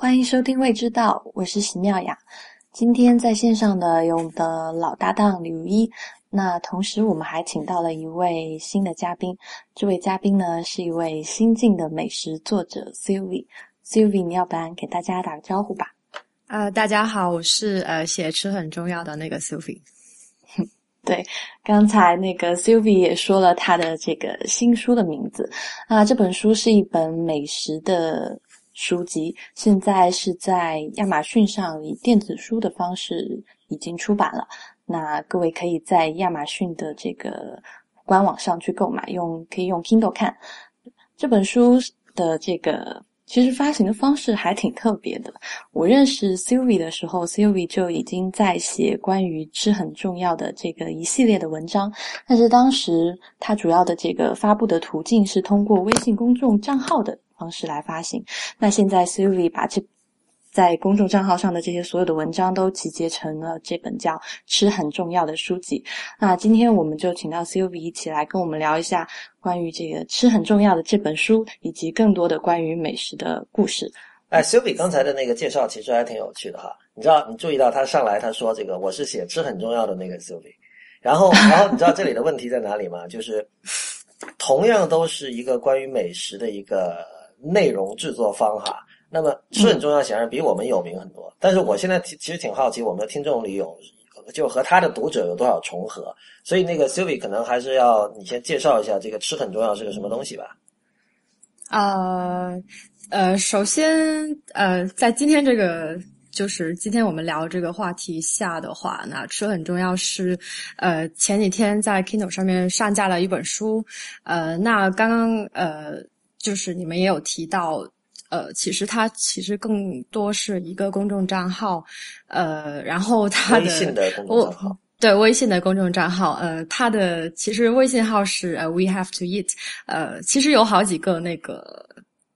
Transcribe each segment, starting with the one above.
欢迎收听《未知道》，我是席妙雅。今天在线上的有我们的老搭档李如一，那同时我们还请到了一位新的嘉宾。这位嘉宾呢是一位新晋的美食作者 Sylvie。Sylvie，你要不然给大家打个招呼吧？呃，大家好，我是呃写吃很重要的那个 Sylvie。对，刚才那个 Sylvie 也说了他的这个新书的名字啊，这本书是一本美食的。书籍现在是在亚马逊上以电子书的方式已经出版了，那各位可以在亚马逊的这个官网上去购买，用可以用 Kindle 看这本书的这个其实发行的方式还挺特别的。我认识 Sylvie 的时候，Sylvie 就已经在写关于吃很重要的这个一系列的文章，但是当时他主要的这个发布的途径是通过微信公众账号的。方式来发行。那现在 Sylvie 把这在公众账号上的这些所有的文章都集结成了这本叫《吃很重要的》书籍。那今天我们就请到 Sylvie 一起来跟我们聊一下关于这个《吃很重要的》这本书，以及更多的关于美食的故事。哎，Sylvie 刚才的那个介绍其实还挺有趣的哈。你知道，你注意到他上来他说这个我是写《吃很重要的》那个 Sylvie，然后然后你知道这里的问题在哪里吗？就是同样都是一个关于美食的一个。内容制作方哈，那么吃很重要，显然比我们有名很多。但是我现在其实挺好奇，我们的听众里有就和他的读者有多少重合？所以那个 Sylvie 可能还是要你先介绍一下这个吃很重要是个什么东西吧。呃呃，首先呃，在今天这个就是今天我们聊这个话题下的话，那吃很重要是呃前几天在 Kindle 上面上架了一本书，呃，那刚刚呃。就是你们也有提到，呃，其实它其实更多是一个公众账号，呃，然后它的微信的公众账号，对微信的公众账号，呃，它的其实微信号是呃 We Have to Eat，呃，其实有好几个那个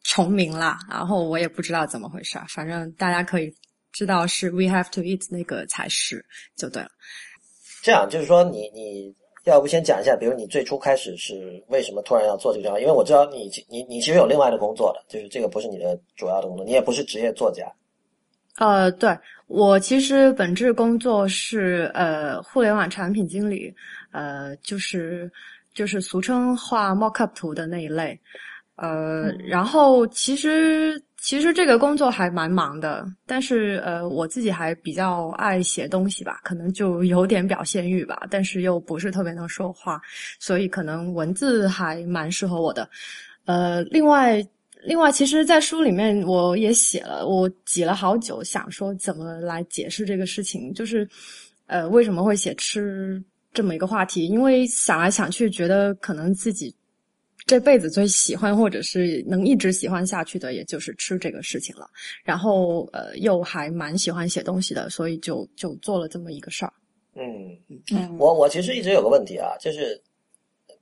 重名啦，然后我也不知道怎么回事，反正大家可以知道是 We Have to Eat 那个才是就对了。这样就是说，你你。要不先讲一下，比如你最初开始是为什么突然要做这个账号？因为我知道你你你其实有另外的工作的，就是这个不是你的主要的工作，你也不是职业作家。呃，对我其实本质工作是呃互联网产品经理，呃就是就是俗称画 mockup 图的那一类，呃然后其实。其实这个工作还蛮忙的，但是呃，我自己还比较爱写东西吧，可能就有点表现欲吧，但是又不是特别能说话，所以可能文字还蛮适合我的。呃，另外，另外，其实，在书里面我也写了，我挤了好久，想说怎么来解释这个事情，就是呃，为什么会写吃这么一个话题？因为想来想去，觉得可能自己。这辈子最喜欢或者是能一直喜欢下去的，也就是吃这个事情了。然后，呃，又还蛮喜欢写东西的，所以就就做了这么一个事儿。嗯嗯，我我其实一直有个问题啊，就是，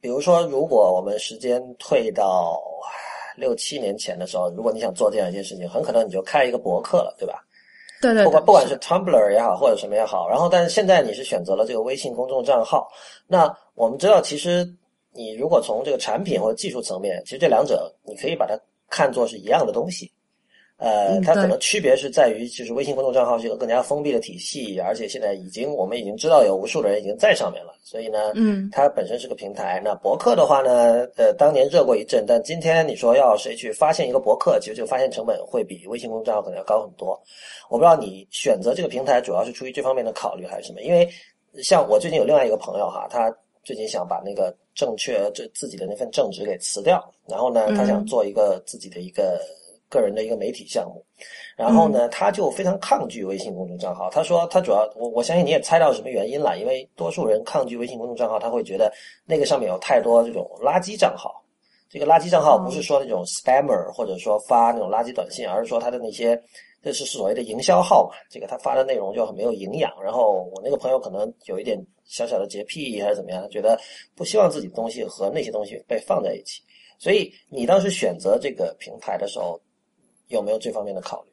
比如说，如果我们时间退到六七年前的时候，如果你想做这样一件事情，很可能你就开一个博客了，对吧？对对。不管不管是 Tumblr 也好，或者什么也好，然后，但是现在你是选择了这个微信公众账号。那我们知道，其实。你如果从这个产品或者技术层面，其实这两者你可以把它看作是一样的东西，呃，它可能区别是在于，就是微信公众账号是一个更加封闭的体系，而且现在已经我们已经知道有无数的人已经在上面了，所以呢，嗯，它本身是个平台。那博客的话呢，呃，当年热过一阵，但今天你说要谁去发现一个博客，其实这个发现成本会比微信公众账号可能要高很多。我不知道你选择这个平台主要是出于这方面的考虑还是什么？因为像我最近有另外一个朋友哈，他最近想把那个。正确，这自己的那份正职给辞掉，然后呢，他想做一个自己的一个个人的一个媒体项目，然后呢，他就非常抗拒微信公众账号。他说，他主要，我我相信你也猜到什么原因了，因为多数人抗拒微信公众账号，他会觉得那个上面有太多这种垃圾账号。这个垃圾账号不是说那种 spammer 或者说发那种垃圾短信，而是说他的那些。这是所谓的营销号嘛？这个他发的内容就很没有营养。然后我那个朋友可能有一点小小的洁癖还是怎么样，觉得不希望自己东西和那些东西被放在一起。所以你当时选择这个平台的时候，有没有这方面的考虑？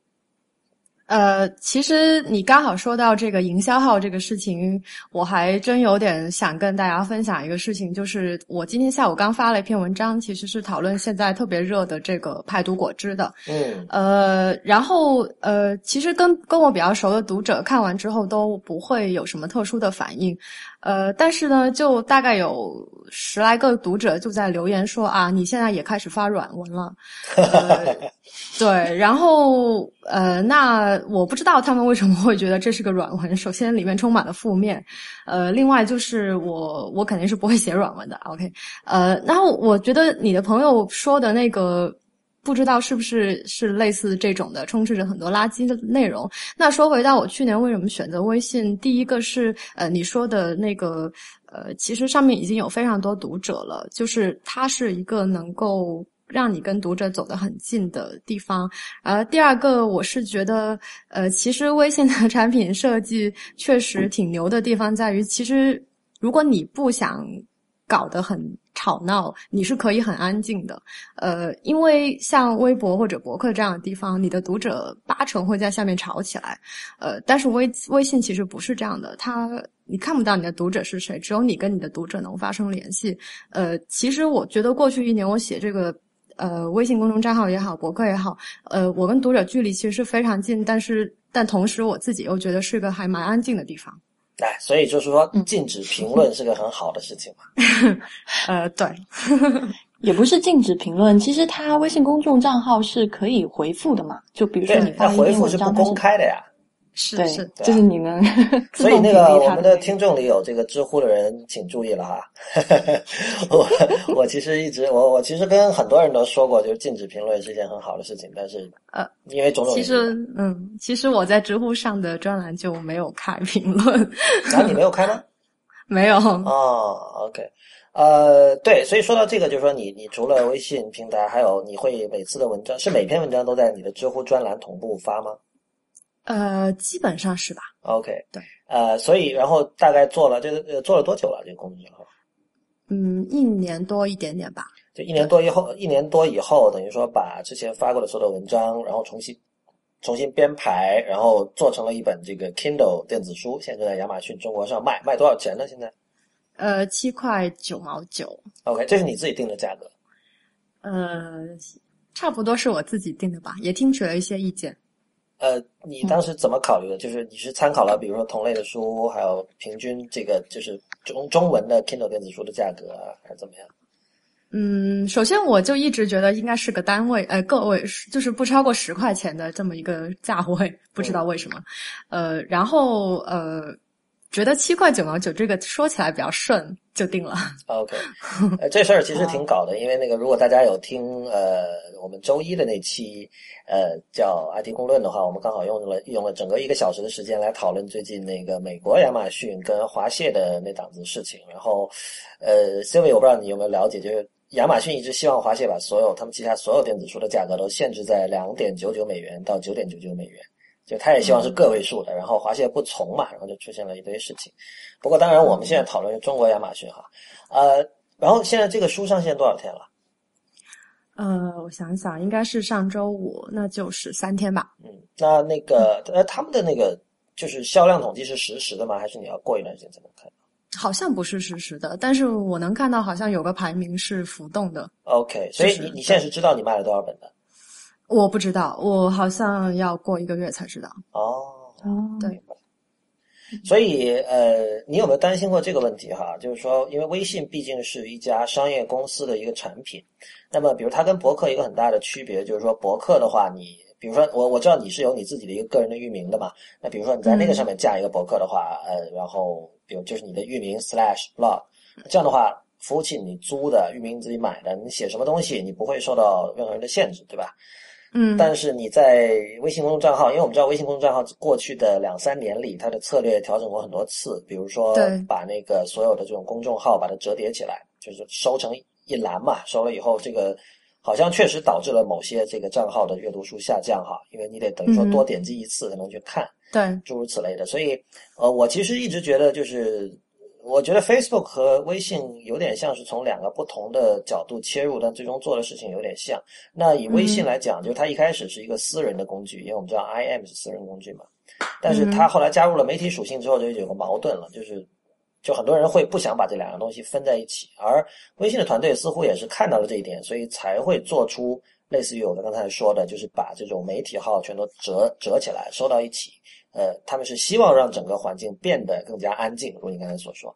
呃，其实你刚好说到这个营销号这个事情，我还真有点想跟大家分享一个事情，就是我今天下午刚发了一篇文章，其实是讨论现在特别热的这个排毒果汁的。嗯。呃，然后呃，其实跟跟我比较熟的读者看完之后都不会有什么特殊的反应，呃，但是呢，就大概有十来个读者就在留言说啊，你现在也开始发软文了，呃、对，然后呃，那我不知道他们为什么会觉得这是个软文。首先里面充满了负面，呃，另外就是我我肯定是不会写软文的，OK，呃，然后我觉得你的朋友说的那个。不知道是不是是类似这种的，充斥着很多垃圾的内容。那说回到我去年为什么选择微信，第一个是呃你说的那个呃，其实上面已经有非常多读者了，就是它是一个能够让你跟读者走得很近的地方。呃，第二个我是觉得呃，其实微信的产品设计确实挺牛的地方在于，其实如果你不想搞得很吵闹，你是可以很安静的。呃，因为像微博或者博客这样的地方，你的读者八成会在下面吵起来。呃，但是微微信其实不是这样的，它你看不到你的读者是谁，只有你跟你的读者能发生联系。呃，其实我觉得过去一年我写这个呃微信公众账号也好，博客也好，呃，我跟读者距离其实是非常近，但是但同时我自己又觉得是个还蛮安静的地方。哎，所以就是说，禁止评论是个很好的事情嘛。呃，对，也不是禁止评论，其实他微信公众账号是可以回复的嘛。就比如说你发一回篇文章，复是不公开的呀。对，是是，就是你们 所以那个我们的听众里有这个知乎的人，请注意了哈。我我其实一直我我其实跟很多人都说过，就是禁止评论是一件很好的事情，但是呃，因为种种原因其实嗯，其实我在知乎上的专栏就没有开评论，啊，你没有开吗？没有。哦，OK，呃，对，所以说到这个，就是说你你除了微信平台，还有你会每次的文章是每篇文章都在你的知乎专栏同步发吗呃，基本上是吧？？OK，对，呃，所以然后大概做了这个呃做了多久了？这个公众账号？嗯，一年多一点点吧。就一年多以后，一年多以后，等于说把之前发过的所有的文章，然后重新重新编排，然后做成了一本这个 Kindle 电子书，现在就在亚马逊中国上卖，卖多少钱呢？现在呃，七块九毛九，？OK，这是你自己定的价格。呃，差不多是我自己定的吧，也听取了一些意见。呃，你当时怎么考虑的？就是你是参考了比如说同类的书，还有平均这个就是中中文的 Kindle 电子书的价格啊，还是怎么样？嗯，首先我就一直觉得应该是个单位，呃，个位数，就是不超过十块钱的这么一个价位，不知道为什么。呃，然后呃，觉得七块九毛九这个说起来比较顺，就定了。OK，呃，这事儿其实挺搞的，因为那个如果大家有听呃我们周一的那期呃叫 IT 公论的话，我们刚好用了用了整个一个小时的时间来讨论最近那个美国亚马逊跟华谢的那档子事情。然后呃 s y l v i 我不知道你有没有了解，就是亚马逊一直希望华谢把所有他们旗下所有电子书的价格都限制在两点九九美元到九点九九美元。就他也希望是个位数的，然后华谢不从嘛，然后就出现了一堆事情。不过当然我们现在讨论中国亚马逊哈，呃，然后现在这个书上线多少天了？呃，我想想，应该是上周五，那就是三天吧。嗯，那那个呃，他们的那个就是销量统计是实时的吗？还是你要过一段时间才能看？好像不是实时的，但是我能看到好像有个排名是浮动的。OK，所以就是你你现在是知道你卖了多少本的？我不知道，我好像要过一个月才知道。哦，哦，对所以呃，你有没有担心过这个问题哈？就是说，因为微信毕竟是一家商业公司的一个产品，那么比如它跟博客一个很大的区别，就是说博客的话，你比如说我我知道你是有你自己的一个个人的域名的嘛，那比如说你在那个上面架一个博客的话，呃，然后比如就是你的域名 slash blog，这样的话，服务器你租的，域名你自己买的，你写什么东西你不会受到任何人的限制，对吧？嗯，但是你在微信公众账号，因为我们知道微信公众账号过去的两三年里，它的策略调整过很多次，比如说把那个所有的这种公众号把它折叠起来，就是收成一栏嘛，收了以后，这个好像确实导致了某些这个账号的阅读数下降哈，因为你得等于说多点击一次才能去看，对，诸如此类的。所以，呃，我其实一直觉得就是我觉得 Facebook 和微信有点像是从两个不同的角度切入，但最终做的事情有点像。那以微信来讲，就是它一开始是一个私人的工具，因为我们知道 IM 是私人工具嘛。但是它后来加入了媒体属性之后，就有个矛盾了，就是就很多人会不想把这两个东西分在一起，而微信的团队似乎也是看到了这一点，所以才会做出类似于我刚才说的，就是把这种媒体号全都折折起来收到一起。呃，他们是希望让整个环境变得更加安静，如你刚才所说。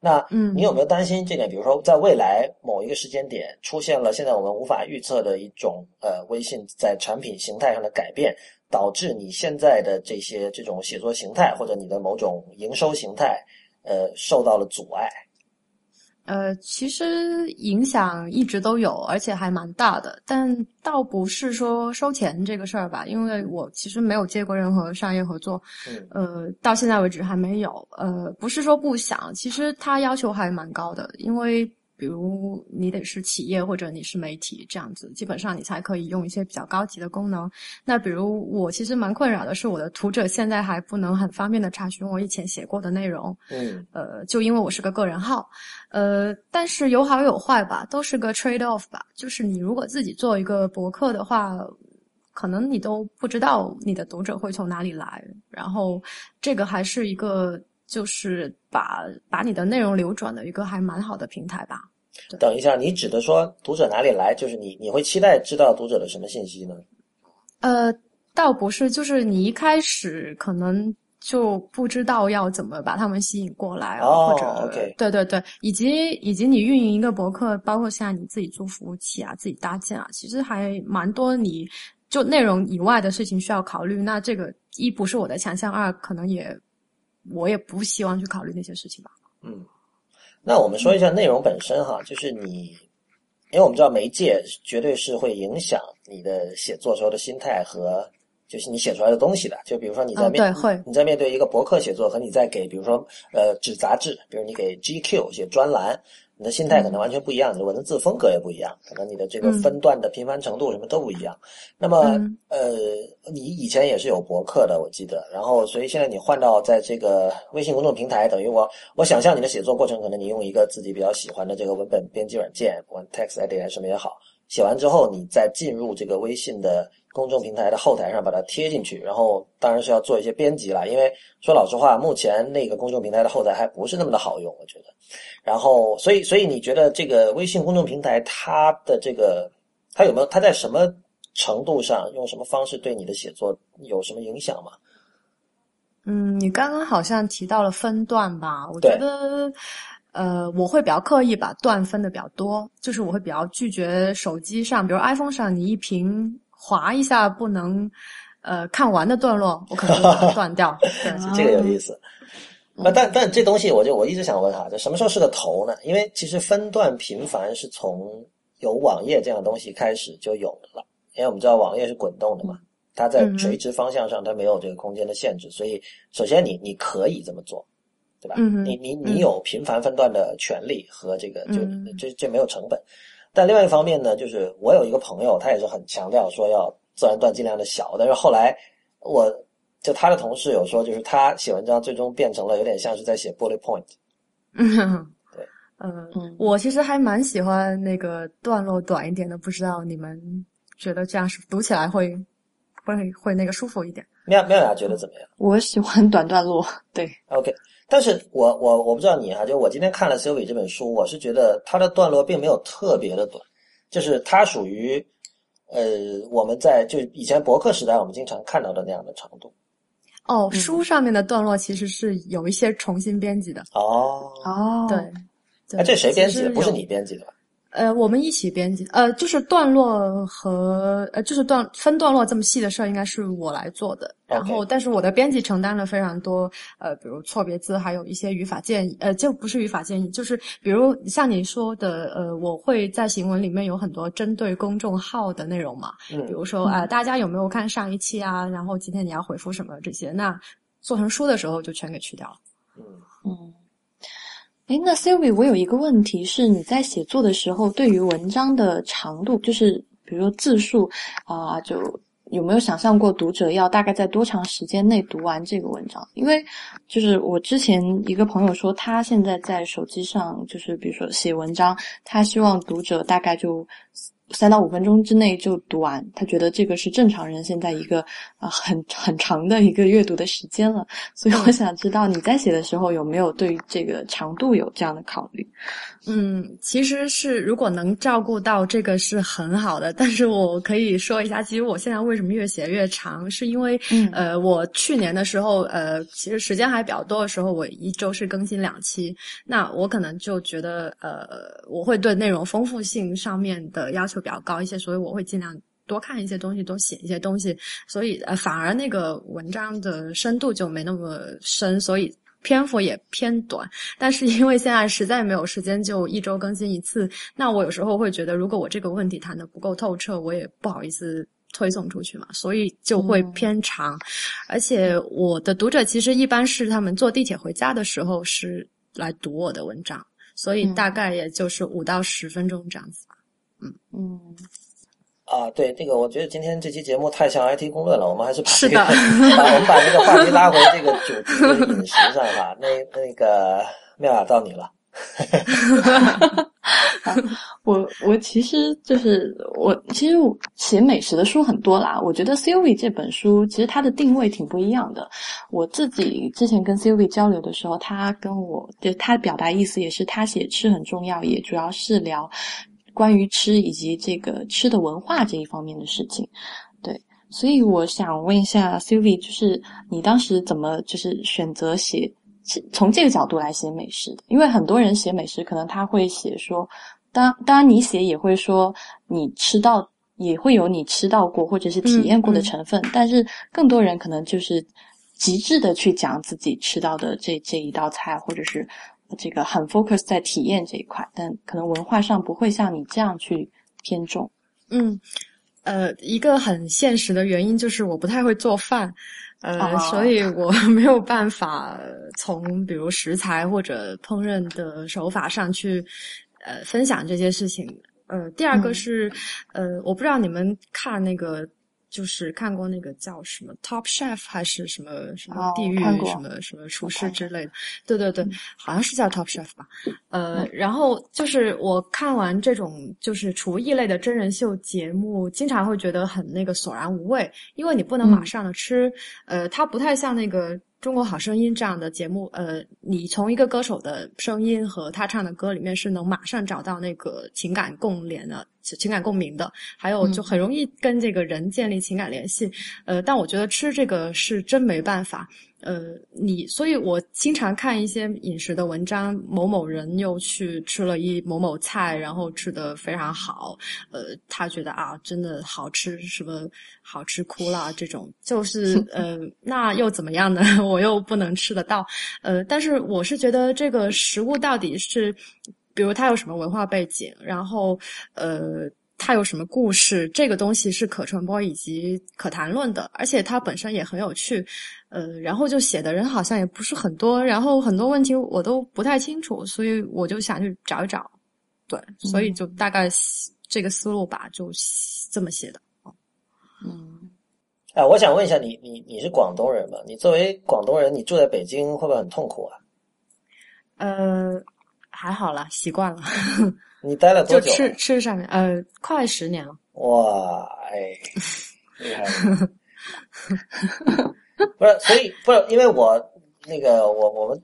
那，嗯，你有没有担心这点？比如说，在未来某一个时间点出现了现在我们无法预测的一种呃微信在产品形态上的改变，导致你现在的这些这种写作形态或者你的某种营收形态呃受到了阻碍？呃，其实影响一直都有，而且还蛮大的，但倒不是说收钱这个事儿吧，因为我其实没有接过任何商业合作，嗯，呃，到现在为止还没有，呃，不是说不想，其实他要求还蛮高的，因为。比如你得是企业或者你是媒体这样子，基本上你才可以用一些比较高级的功能。那比如我其实蛮困扰的是，我的读者现在还不能很方便的查询我以前写过的内容。嗯，呃，就因为我是个个人号，呃，但是有好有坏吧，都是个 trade off 吧。就是你如果自己做一个博客的话，可能你都不知道你的读者会从哪里来，然后这个还是一个。就是把把你的内容流转的一个还蛮好的平台吧。等一下，你指的说读者哪里来？就是你你会期待知道读者的什么信息呢？呃，倒不是，就是你一开始可能就不知道要怎么把他们吸引过来，哦、或者对对对，以及以及你运营一个博客，包括现在你自己租服务器啊，自己搭建啊，其实还蛮多你就内容以外的事情需要考虑。那这个一不是我的强项，二可能也。我也不希望去考虑那些事情吧。嗯，那我们说一下内容本身哈，就是你，因为我们知道媒介绝对是会影响你的写作时候的心态和就是你写出来的东西的。就比如说你在面对会你在面对一个博客写作和你在给比如说呃纸杂志，比如你给 GQ 写专栏。你的心态可能完全不一样，你的文字风格也不一样，可能你的这个分段的频繁程度什么都不一样。那么，呃，你以前也是有博客的，我记得，然后所以现在你换到在这个微信公众平台，等于我我想象你的写作过程，可能你用一个自己比较喜欢的这个文本编辑软件，不管 TextEdit 还是什么也好，写完之后，你再进入这个微信的。公众平台的后台上把它贴进去，然后当然是要做一些编辑了。因为说老实话，目前那个公众平台的后台还不是那么的好用，我觉得。然后，所以，所以你觉得这个微信公众平台它的这个，它有没有它在什么程度上用什么方式对你的写作有什么影响吗？嗯，你刚刚好像提到了分段吧？我觉得，呃，我会比较刻意把段分的比较多，就是我会比较拒绝手机上，比如 iPhone 上你一屏。划一下不能，呃，看完的段落，我可能断掉。对，这个有意思。那但但这东西，我就我一直想问哈，就什么时候是个头呢？因为其实分段频繁是从有网页这样的东西开始就有的了。因为我们知道网页是滚动的嘛，它在垂直方向上它没有这个空间的限制，所以首先你你可以这么做，对吧？你你你有频繁分段的权利和这个就这这没有成本。但另外一方面呢，就是我有一个朋友，他也是很强调说要自然段尽量的小。但是后来，我就他的同事有说，就是他写文章最终变成了有点像是在写 bullet point。嗯，对，嗯，我其实还蛮喜欢那个段落短一点的，不知道你们觉得这样是读起来会会会那个舒服一点？妙妙雅觉得怎么样？我喜欢短段落，对，OK。但是我我我不知道你哈，就我今天看了 Sylvie 这本书，我是觉得它的段落并没有特别的短，就是它属于呃我们在就以前博客时代我们经常看到的那样的长度。哦，书上面的段落其实是有一些重新编辑的。哦哦，对，哎，这谁编辑的？不是你编辑的吧？呃，我们一起编辑，呃，就是段落和呃，就是段分段落这么细的事儿，应该是我来做的。然后，但是我的编辑承担了非常多，呃，比如错别字，还有一些语法建议，呃，就不是语法建议，就是比如像你说的，呃，我会在行文里面有很多针对公众号的内容嘛，嗯，比如说啊，大家有没有看上一期啊？然后今天你要回复什么这些，那做成书的时候就全给去掉了。嗯嗯。哎，那 Sylvie，我有一个问题是，你在写作的时候，对于文章的长度，就是比如说字数啊，就有没有想象过读者要大概在多长时间内读完这个文章？因为就是我之前一个朋友说，他现在在手机上，就是比如说写文章，他希望读者大概就。三到五分钟之内就读完，他觉得这个是正常人现在一个啊很很长的一个阅读的时间了。所以我想知道你在写的时候有没有对这个长度有这样的考虑？嗯，其实是如果能照顾到这个是很好的。但是我可以说一下，其实我现在为什么越写越长，是因为呃，我去年的时候呃，其实时间还比较多的时候，我一周是更新两期，那我可能就觉得呃，我会对内容丰富性上面的要求。比较高一些，所以我会尽量多看一些东西，多写一些东西，所以呃，反而那个文章的深度就没那么深，所以篇幅也偏短。但是因为现在实在没有时间，就一周更新一次，那我有时候会觉得，如果我这个问题谈的不够透彻，我也不好意思推送出去嘛，所以就会偏长。而且我的读者其实一般是他们坐地铁回家的时候是来读我的文章，所以大概也就是五到十分钟这样子吧。嗯嗯，啊，对，那个我觉得今天这期节目太像 IT 公论了，我们还是把这个，把我们把这个话题拉回这个主题饮食上吧。那那个妙雅到你了。我我其实就是我其实写美食的书很多啦。我觉得 Sylvie 这本书其实它的定位挺不一样的。我自己之前跟 Sylvie 交流的时候，他跟我就他表达意思也是，他写吃很重要，也主要是聊。关于吃以及这个吃的文化这一方面的事情，对，所以我想问一下 Sylvie，就是你当时怎么就是选择写从这个角度来写美食的？因为很多人写美食，可能他会写说，当当然你写也会说你吃到也会有你吃到过或者是体验过的成分，但是更多人可能就是极致的去讲自己吃到的这这一道菜，或者是。这个很 focus 在体验这一块，但可能文化上不会像你这样去偏重。嗯，呃，一个很现实的原因就是我不太会做饭，呃，所以我 没有办法从比如食材或者烹饪的手法上去呃分享这些事情。呃，第二个是呃，我不知道你们看那个。就是看过那个叫什么 Top Chef 还是什么什么地狱什么什么厨师之类的，对对对，好像是叫 Top Chef 吧。呃，然后就是我看完这种就是厨艺类的真人秀节目，经常会觉得很那个索然无味，因为你不能马上的吃，呃，它不太像那个。中国好声音这样的节目，呃，你从一个歌手的声音和他唱的歌里面是能马上找到那个情感共联的、情感共鸣的，还有就很容易跟这个人建立情感联系。呃，但我觉得吃这个是真没办法。呃，你，所以我经常看一些饮食的文章，某某人又去吃了一某某菜，然后吃的非常好，呃，他觉得啊，真的好吃，什么好吃哭了，这种就是，呃，那又怎么样呢？我又不能吃得到，呃，但是我是觉得这个食物到底是，比如他有什么文化背景，然后，呃。它有什么故事？这个东西是可传播以及可谈论的，而且它本身也很有趣。呃，然后就写的人好像也不是很多，然后很多问题我都不太清楚，所以我就想去找一找。对，所以就大概这个思路吧，就这么写的。嗯，哎，我想问一下你，你你是广东人吗？你作为广东人，你住在北京会不会很痛苦啊？呃，还好啦，习惯了。你待了多久？就吃吃上面，呃，快十年了。哇，哎，厉害！不是，所以不是因为我那个我我们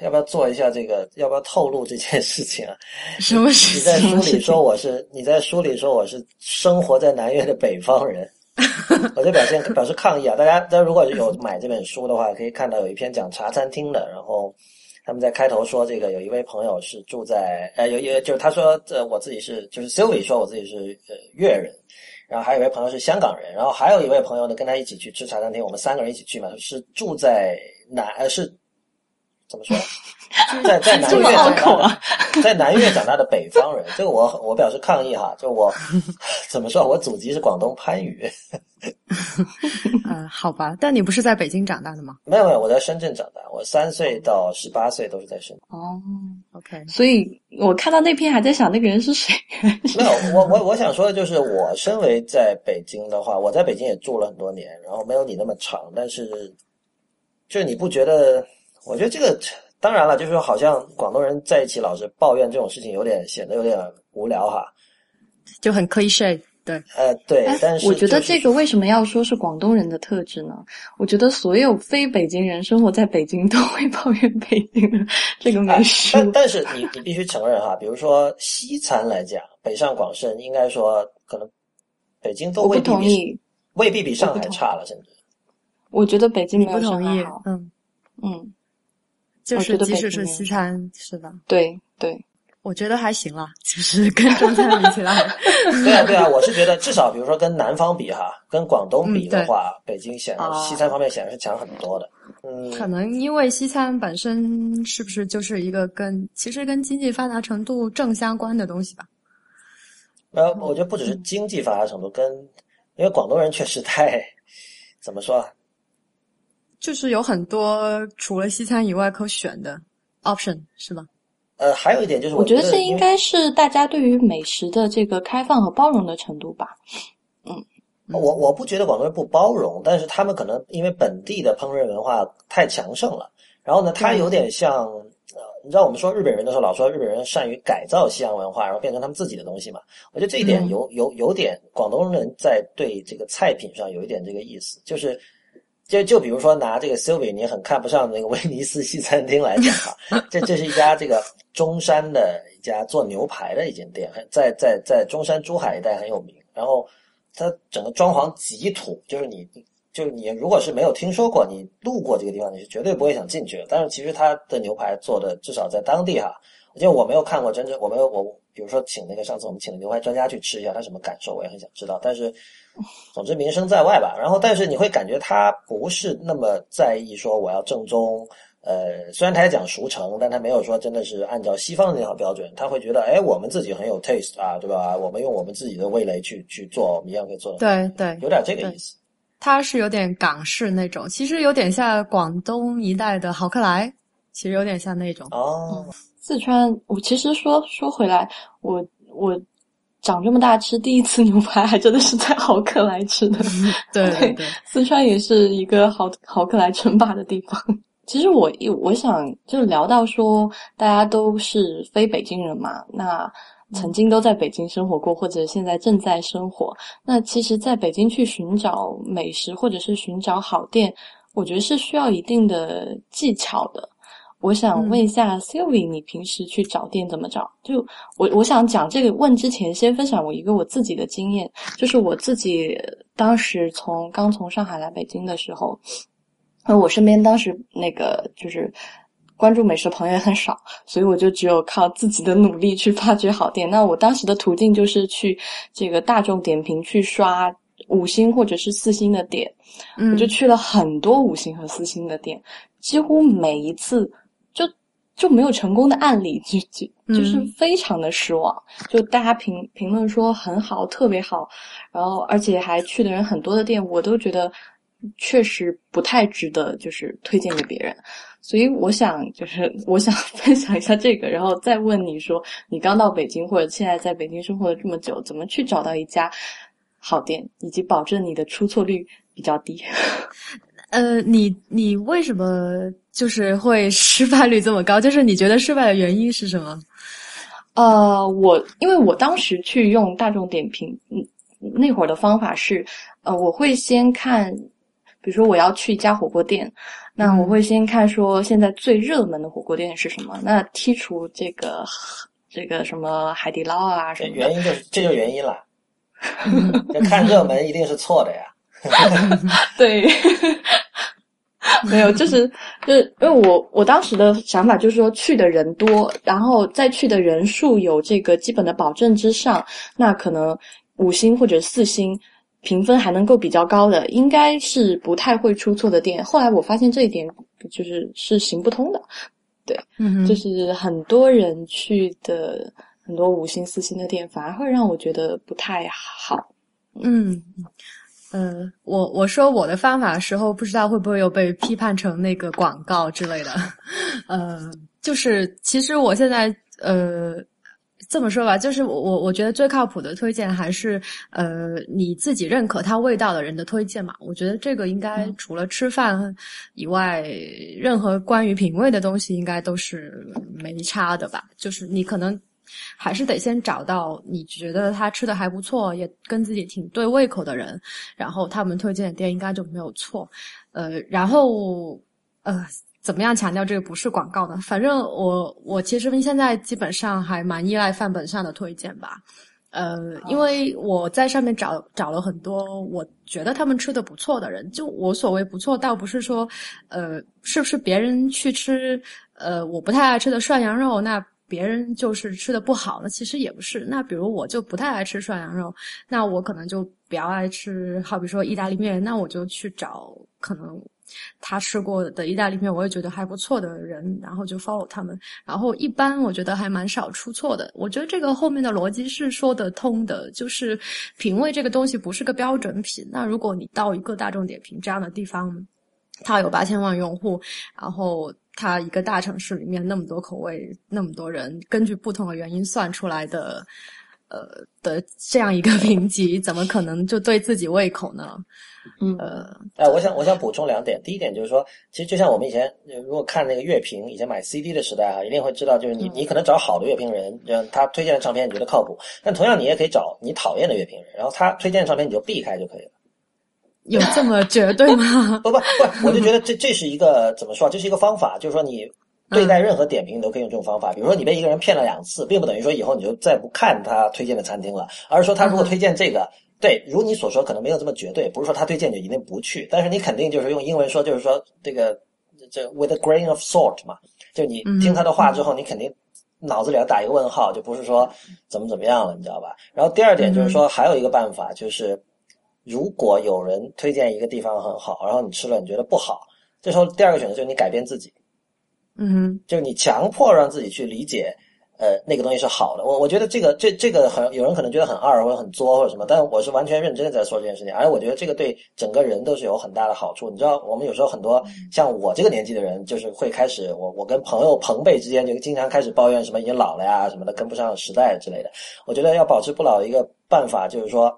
要不要做一下这个？要不要透露这件事情啊？什么事情？你在书里说我是你在书里说我是生活在南越的北方人，我就表现表示抗议啊！大家大家如果有买这本书的话，可以看到有一篇讲茶餐厅的，然后。他们在开头说，这个有一位朋友是住在，呃，有一就是他说，这我自己是，就是 Sylvie 说我自己是呃粤人，然后还有一位朋友是香港人，然后还有一位朋友呢跟他一起去吃茶餐厅，我们三个人一起去嘛，是住在南，呃是怎么说？在在南 这么越长大 在南越长大的北方人，这个我我表示抗议哈。就我怎么说？我祖籍是广东番禺，嗯，好吧，但你不是在北京长大的吗没有没有，我在深圳长大，我三岁到十八岁都是在深圳。哦，？OK，所以我看到那篇还在想那个人是谁。没有，我我我想说的就是，我身为在北京的话，我在北京也住了很多年，然后没有你那么长，但是就是你不觉得？我觉得这个当然了，就是说好像广东人在一起老是抱怨这种事情，有点显得有点无聊哈。就很 cliche，对，呃，对哎，但是我觉得这个为什么要说是广东人的特质呢？我觉得所有非北京人生活在北京都会抱怨北京的 这个美食。但但是你你必须承认哈，比如说西餐来讲，北上广深应该说可能北京都我不未必比同意，未必比上海差了，甚至。我觉得北京没有不同意上海好。？嗯，嗯，就是即使是西餐，是吧？对对，我觉得还行啦，就是跟中餐比起来，对啊，对啊，我是觉得至少比如说跟南方比哈，跟广东比的话，北京显西餐方面显然是强很多的。嗯，可能因为西餐本身是不是就是一个跟其实跟经济发达程度正相关的东西吧？呃，我觉得不只是经济发达程度，跟因为广东人确实太 怎么说啊，就是有很多除了西餐以外可选的 option，是吧？呃，还有一点就是我觉得这应该是大家对于美食的这个开放和包容的程度吧。嗯我我不觉得广东人不包容，但是他们可能因为本地的烹饪文化太强盛了，然后呢，它有点像，呃，你知道我们说日本人的时候，老说日本人善于改造西洋文化，然后变成他们自己的东西嘛。我觉得这一点嗯有有有点广东人在对这个菜品上有一点这个意思，就是。就就比如说拿这个 Sylvie，你很看不上那个威尼斯西餐厅来讲哈，这这是一家这个中山的一家做牛排的一间店，很在在在中山珠海一带很有名。然后它整个装潢极土，就是你就是你如果是没有听说过，你路过这个地方，你是绝对不会想进去的。但是其实它的牛排做的至少在当地哈，因为我没有看过真正，我没有我比如说请那个上次我们请的牛排专家去吃一下，他什么感受，我也很想知道。但是 总之名声在外吧。然后但是你会感觉他不是那么在意说我要正宗。呃，虽然他也讲熟成，但他没有说真的是按照西方的那套标准，他会觉得，哎，我们自己很有 taste 啊，对吧？我们用我们自己的味蕾去去做，我们一样可以做的，对对，有点这个意思。他是有点港式那种，其实有点像广东一带的好客来，其实有点像那种。哦，四川，我其实说说回来，我我长这么大吃第一次牛排，还真的是在豪客来吃的。对对对，四川也是一个豪豪客来称霸的地方。其实我我想就是聊到说，大家都是非北京人嘛，那曾经都在北京生活过，或者现在正在生活。那其实，在北京去寻找美食或者是寻找好店，我觉得是需要一定的技巧的。我想问一下 Sylvie，你平时去找店怎么找？就我我想讲这个问之前，先分享我一个我自己的经验，就是我自己当时从刚从上海来北京的时候，那，我身边当时那个就是关注美食的朋友也很少，所以我就只有靠自己的努力去发掘好店。那我当时的途径就是去这个大众点评去刷五星或者是四星的店，嗯我就去了很多五星和四星的店，几乎每一次就就没有成功的案例，就就就是嗯非常的失望。就大家评评论说很好，特别好，然后而且还去的人很多的店，我都觉得确实不太值得，就是推荐给别人。所以我想，就是 我想分享一下这个，然后再问你说，你刚到北京或者现在在北京生活了这么久，怎么去找到一家好店，以及保证你的出错率比较低？呃，你你为什么就是会失败率这么高？就是你觉得失败的原因是什么？呃，我因为我当时去用大众点评，嗯，那会儿的方法是，呃，我会先看，比如说我要去一家火锅店，那我会先看说现在最热门的火锅店是什么，那剔除这个这个什么海底捞啊什么原因就是这就是原因了。这看热门一定是错的呀。对，没有，就是就是因为我我当时的想法就是说去的人多，然后再去的人数有这个基本的保证之上，那可能五星或者四星评分还能够比较高的，应该是不太会出错的店。后来我发现这一点就是是行不通的。对，嗯就是很多人去的很多五星四星的店，反而会让我觉得不太好。嗯，呃，我我说我的方法的时候，不知道会不会又被批判成那个广告之类的。呃，就是其实我现在呃这么说吧，就是我我我觉得最靠谱的推荐还是呃你自己认可它味道的人的推荐嘛。我觉得这个应该除了吃饭以外，任何关于品味的东西应该都是没差的吧。就是你可能。还是得先找到你觉得他吃的还不错，也跟自己挺对胃口的人，然后他们推荐的店应该就没有错。呃，然后呃，怎么样强调这个不是广告呢？反正我我其实现在基本上还蛮依赖范本上的推荐吧。呃，因为我在上面找找了很多我觉得他们吃的不错的人，就我所谓不错，倒不是说呃是不是别人去吃呃我不太爱吃的涮羊肉那。别人就是吃的不好，那其实也不是。那比如我就不太爱吃涮羊肉，那我可能就比较爱吃，好比说意大利面，那我就去找可能他吃过的意大利面，我也觉得还不错的人，然后就 follow 他们。然后一般我觉得还蛮少出错的。我觉得这个后面的逻辑是说得通的，就是品味这个东西不是个标准品。那如果你到一个大众点评这样的地方，它有八千万用户，然后。它一个大城市里面那么多口味，那么多人，根据不同的原因算出来的，呃的这样一个 评级，怎么可能就对自己胃口呢？嗯呃，哎，我想我想补充两点。第一点就是说，其实就像我们以前如果看那个乐评，以前买 CD 的时代啊，一定会知道，就是你你可能找好的乐评人，让他推荐的唱片你觉得靠谱，但同样你也可以找你讨厌的乐评人，然后他推荐的唱片你就避开就可以了。有这么绝对吗？不不不，我就觉得这这是一个怎么说？这是一个方法，就是说你对待任何点评你都可以用这种方法。比如说你被一个人骗了两次，并不等于说以后你就再不看他推荐的餐厅了，而是说他如果推荐这个，对，如你所说，可能没有这么绝对，不是说他推荐就一定不去，但是你肯定就是用英文说，就是说这个这 with a grain of salt 嘛，就你听他的话之后，你肯定脑子里要打一个问号，就不是说怎么怎么样了，你知道吧？然后第二点就是说，还有一个办法就是。如果有人推荐一个地方很好，然后你吃了你觉得不好，这时候第二个选择就是你改变自己，嗯，就是你强迫让自己去理解，呃，那个东西是好的。我我觉得这个这这个很有人可能觉得很二或者很作或者什么，但我是完全认真的在说这件事情，而且我觉得这个对整个人都是有很大的好处。你知道，我们有时候很多像我这个年纪的人，就是会开始我我跟朋友朋辈之间就经常开始抱怨什么已经老了呀什么的跟不上时代之类的。我觉得要保持不老的一个办法就是说。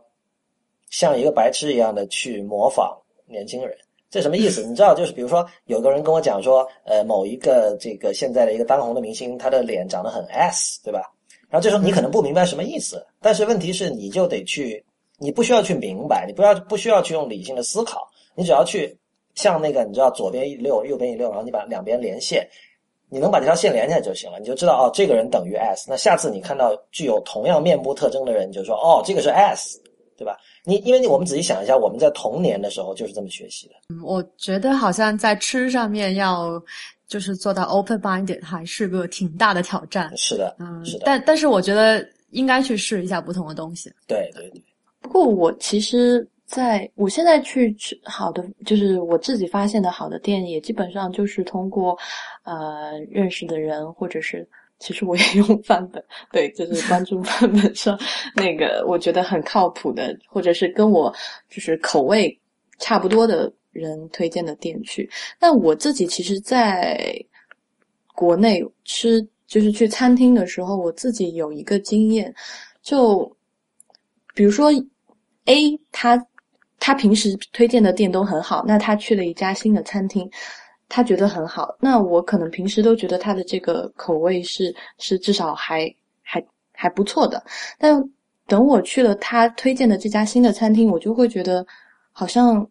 像一个白痴一样的去模仿年轻人，这什么意思？你知道，就是比如说，有个人跟我讲说，呃，某一个这个现在的一个当红的明星，他的脸长得很 S，对吧？然后这时候你可能不明白什么意思，但是问题是，你就得去，你不需要去明白，你不要不需要去用理性的思考，你只要去像那个，你知道，左边一溜，右边一溜，然后你把两边连线，你能把这条线连起来就行了，你就知道哦，这个人等于 S。那下次你看到具有同样面部特征的人，你就说哦，这个是 S，对吧？你因为你我们仔细想一下，我们在童年的时候就是这么学习的。嗯，我觉得好像在吃上面要就是做到 open minded 还是个挺大的挑战。是的，嗯，是的。但但是我觉得应该去试一下不同的东西。对对对。不过我其实在我现在去吃好的，就是我自己发现的好的店，也基本上就是通过呃认识的人或者是。其实我也用范本，对，就是关注范本上那个我觉得很靠谱的，或者是跟我就是口味差不多的人推荐的店去。但我自己其实在国内吃，就是去餐厅的时候，我自己有一个经验，就比如说 A 他他平时推荐的店都很好，那他去了一家新的餐厅。他觉得很好，那我可能平时都觉得他的这个口味是是至少还还还不错的，但等我去了他推荐的这家新的餐厅，我就会觉得好像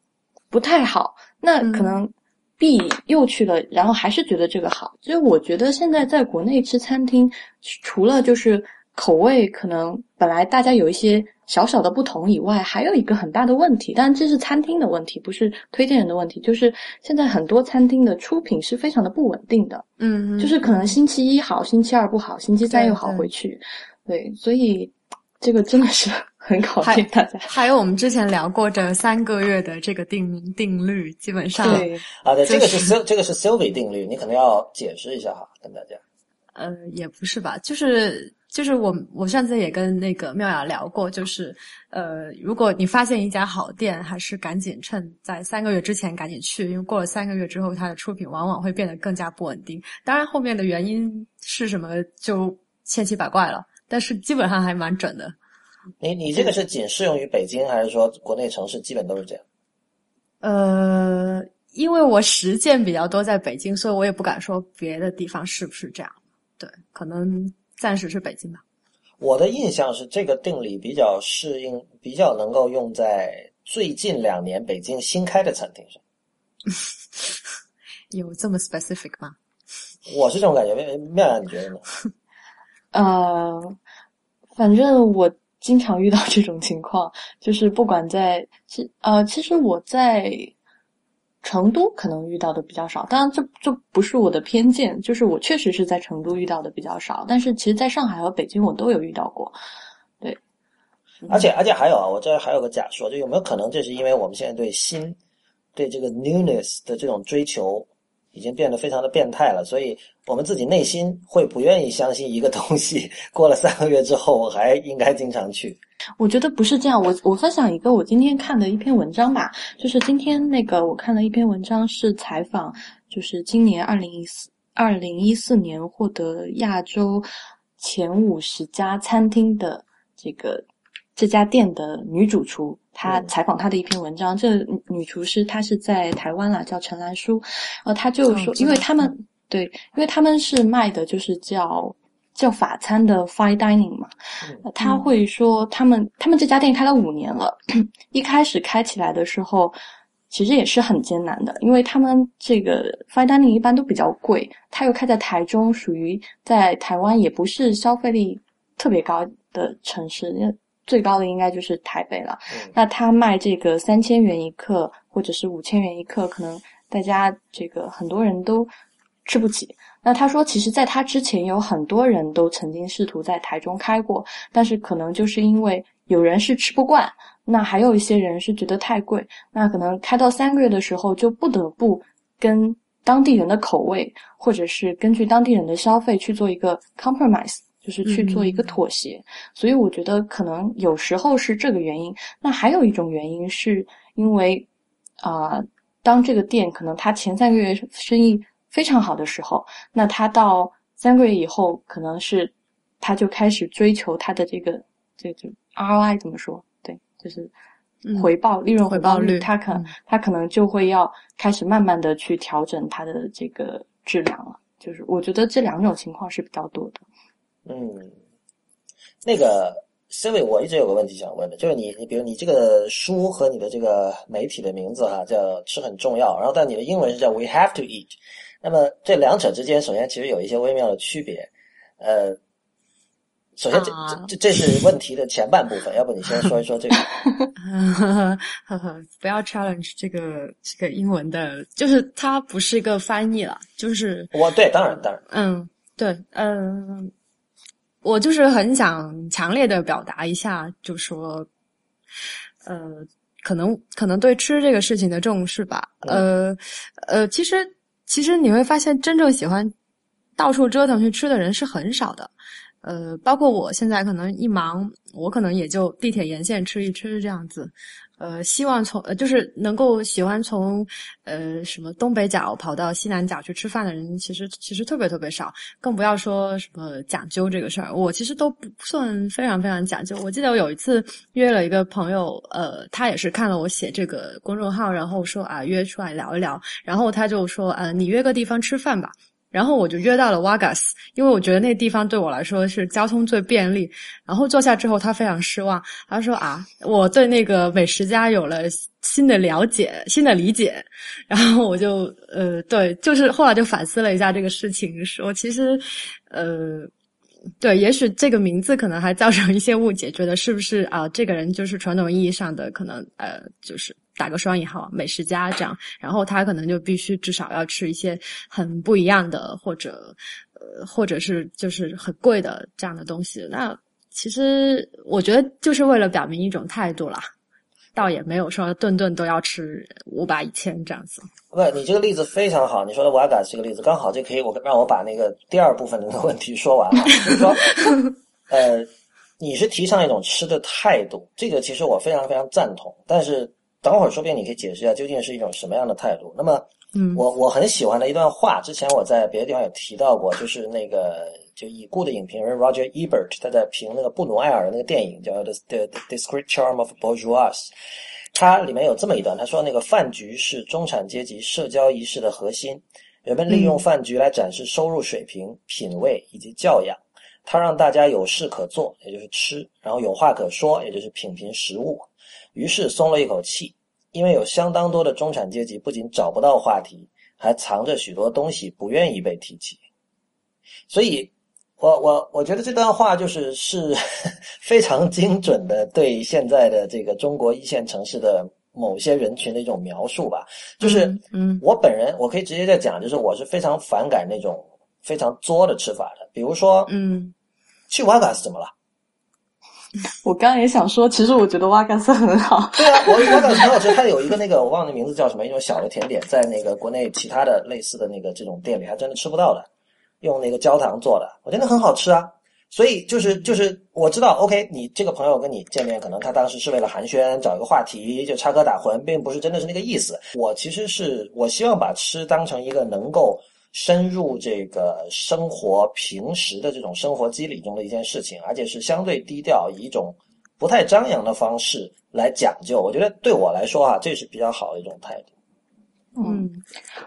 不太好。那可能 B 又去了，然后还是觉得这个好。所以我觉得现在在国内吃餐厅，除了就是口味可能本来大家有一些。小小的不同以外，还有一个很大的问题，但这是餐厅的问题，不是推荐人的问题。就是现在很多餐厅的出品是非常的不稳定的，嗯，就是可能星期一好，星期二不好，星期三又好回去，对，所以这个真的是 很考验大家。还有我们之前聊过这三个月的这个定定律，基本上对啊，对，这个是就是 Sil 这个是 Sylvie 定律，你可能要解释一下哈，跟大家。呃，也不是吧，就是就是我我上次也跟那个妙雅聊过，就是呃，如果你发现一家好店，还是赶紧趁在三个月之前赶紧去，因为过了三个月之后，它的出品往往会变得更加不稳定。当然，后面的原因是什么就千奇百怪了，但是基本上还蛮准的。你你这个是仅适用于北京，还是说国内城市基本都是这样？呃，因为我实践比较多在北京，所以我也不敢说别的地方是不是这样。对，可能暂时是北京吧。我的印象是这个定理比较适应，比较能够用在最近两年北京新开的餐厅上。有这么 specific 吗？我是这种感觉，妙妙雅你觉得呢？呃，反正我经常遇到这种情况，就是不管在其呃，其实我在成都可能遇到的比较少，当然这这不是我的偏见，就是我确实是在成都遇到的比较少，但是其实在上海和北京我都有遇到过。对，而且而且还有啊，我这还有个假说，就有没有可能这是因为我们现在对新、对这个 newness 的这种追求已经变得非常的变态了，所以我们自己内心会不愿意相信一个东西。过了三个月之后我还应该经常去。我觉得不是这样，我我分享一个我今天看的一篇文章吧，就是今天那个我看了一篇文章，是采访，就是今年二零一四二零一四年获得亚洲前五十家餐厅的这个这家店的女主厨，她嗯采访他的一篇文章，这个女厨师她是在台湾啦，叫陈兰淑，呃，她就说，因为他们对，因为他们是卖的就是叫叫法餐的 fine dining 嘛，呃他会说他们他们这家店开了五年了，一开始开起来的时候，其实也是很艰难的，因为他们这个 fine dining 一般都比较贵，他又开在台中，属于在台湾也不是消费力特别高的城市，最高的应该就是台北了。嗯那他卖这个三千元一克或者是五千元一克，可能大家这个很多人都吃不起。那他说，其实在他之前有很多人都曾经试图在台中开过，但是可能就是因为有人是吃不惯，那还有一些人是觉得太贵，那可能开到三个月的时候就不得不跟当地人的口味，或者是根据当地人的消费去做一个 compromise，就是去做一个妥协。所以我觉得可能有时候是这个原因。那还有一种原因是因为啊、当这个店可能他前三个月生意非常好的时候，那他到三个月以后，可能是他就开始追求他的这个这这 ROI 怎么说？对，就是嗯回报、利润回报率他，可他可能就会要开始慢慢的去调整它的这个质量了。就是我觉得这两种情况是比较多的。嗯，那个 Sylvie，我一直有个问题想问的，就是你，你比如你这个书和你的这个媒体的名字哈，叫是很重要，然后但你的英文是叫 We have to eat，那么这两者之间，首先其实有一些微妙的区别，呃，首先这啊。这这这是问题的前半部分，要不你先说一说这个？呵呵，不要 challenge 这个这个英文的，就是它不是一个翻译了，就是我对，当然当然，嗯，对，嗯，我就是很想强烈的表达一下，就说，呃，可能可能对吃这个事情的重视吧，呃呃，其实其实你会发现，真正喜欢到处折腾去吃的人是很少的。呃，包括我现在可能一忙，我可能也就地铁沿线吃一吃这样子。呃，希望从呃就是能够喜欢从呃什么东北角跑到西南角去吃饭的人，其实其实特别特别少，更不要说什么讲究这个事儿。我其实都不算非常非常讲究。我记得我有一次约了一个朋友，呃，他也是看了我写这个公众号，然后说啊约出来聊一聊，然后他就说呃你约个地方吃饭吧。然后我就约到了 Wagas，因为我觉得那地方对我来说是交通最便利。然后坐下之后，他非常失望，他说啊，我对那个美食家有了新的了解、新的理解。然后我就呃，对，就是后来就反思了一下这个事情，说其实呃。对，也许这个名字可能还造成一些误解，觉得是不是啊、这个人就是传统意义上的可能呃，就是打个双引号美食家这样，然后他可能就必须至少要吃一些很不一样的，或者呃，或者是就是很贵的这样的东西。那其实我觉得就是为了表明一种态度啦，倒也没有说顿顿都要吃五百一千这样子。不，你这个例子非常好，你说的瓦嘎这个例子刚好就可以，我让我把那个第二部分的问题说完了。就是说，呃，你是提倡一种吃的态度，这个其实我非常非常赞同。但是等会儿说不定你可以解释一下，究竟是一种什么样的态度。那么，嗯，我我很喜欢的一段话，之前我在别的地方也提到过，就是那个就已故的影评人 Roger Ebert 他在评那个布努埃尔的那个电影叫《The The Discreet Charm of Bourgeois》，它里面有这么一段，他说那个饭局是中产阶级社交仪式的核心，人们利用饭局来展示收入水平、品味以及教养。它让大家有事可做，也就是吃；然后有话可说，也就是品评食物。于是松了一口气，因为有相当多的中产阶级不仅找不到话题，还藏着许多东西不愿意被提起。所以，我我我觉得这段话就是是 非常精准的对现在的这个中国一线城市的某些人群的一种描述吧。就是，嗯我本人我可以直接在讲，就是我是非常反感那种非常作的吃法的，比如说，嗯去瓦嘎斯怎么了？我刚刚也想说，其实我觉得瓦嘎斯很好。对啊，我瓦嘎斯很好吃，它有一个那个我忘了名字叫什么，一种小的甜点，在那个国内其他的类似的那个这种店里还真的吃不到的，用那个焦糖做的，我觉得很好吃啊。所以就是就是我知道，OK，你这个朋友跟你见面，可能他当时是为了寒暄，找一个话题，就插科打诨，并不是真的是那个意思。我其实是我希望把吃当成一个能够深入这个生活平时的这种生活机理中的一件事情，而且是相对低调，以一种不太张扬的方式来讲究。我觉得对我来说啊，这是比较好的一种态度。嗯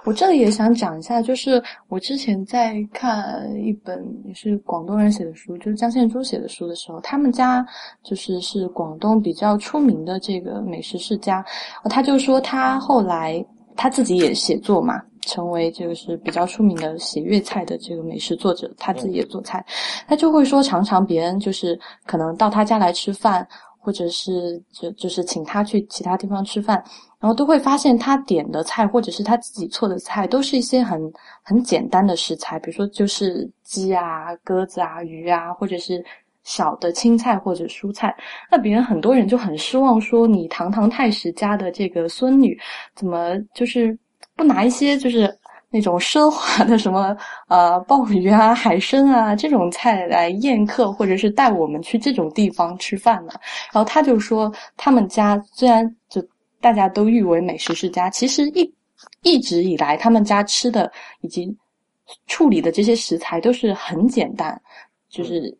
我这里也想讲一下，就是我之前在看一本也是广东人写的书，就是江献珠写的书的时候，他们家就是是广东比较出名的这个美食世家，他就说他后来他自己也写作嘛，成为这个是比较出名的写粤菜的这个美食作者，他自己也做菜，他就会说，常常别人就是可能到他家来吃饭，或者是就就是请他去其他地方吃饭。然后都会发现他点的菜，或者是他自己做的菜，都是一些很很简单的食材，比如说就是鸡啊、鸽子啊、鱼啊，或者是小的青菜或者蔬菜。那别人很多人就很失望，说你堂堂太史家的这个孙女，怎么就是不拿一些就是那种奢华的什么呃鲍鱼啊、海参啊这种菜来宴客，或者是带我们去这种地方吃饭呢？然后他就说，他们家虽然就。大家都誉为美食世家，其实一一直以来，他们家吃的以及处理的这些食材都是很简单，就是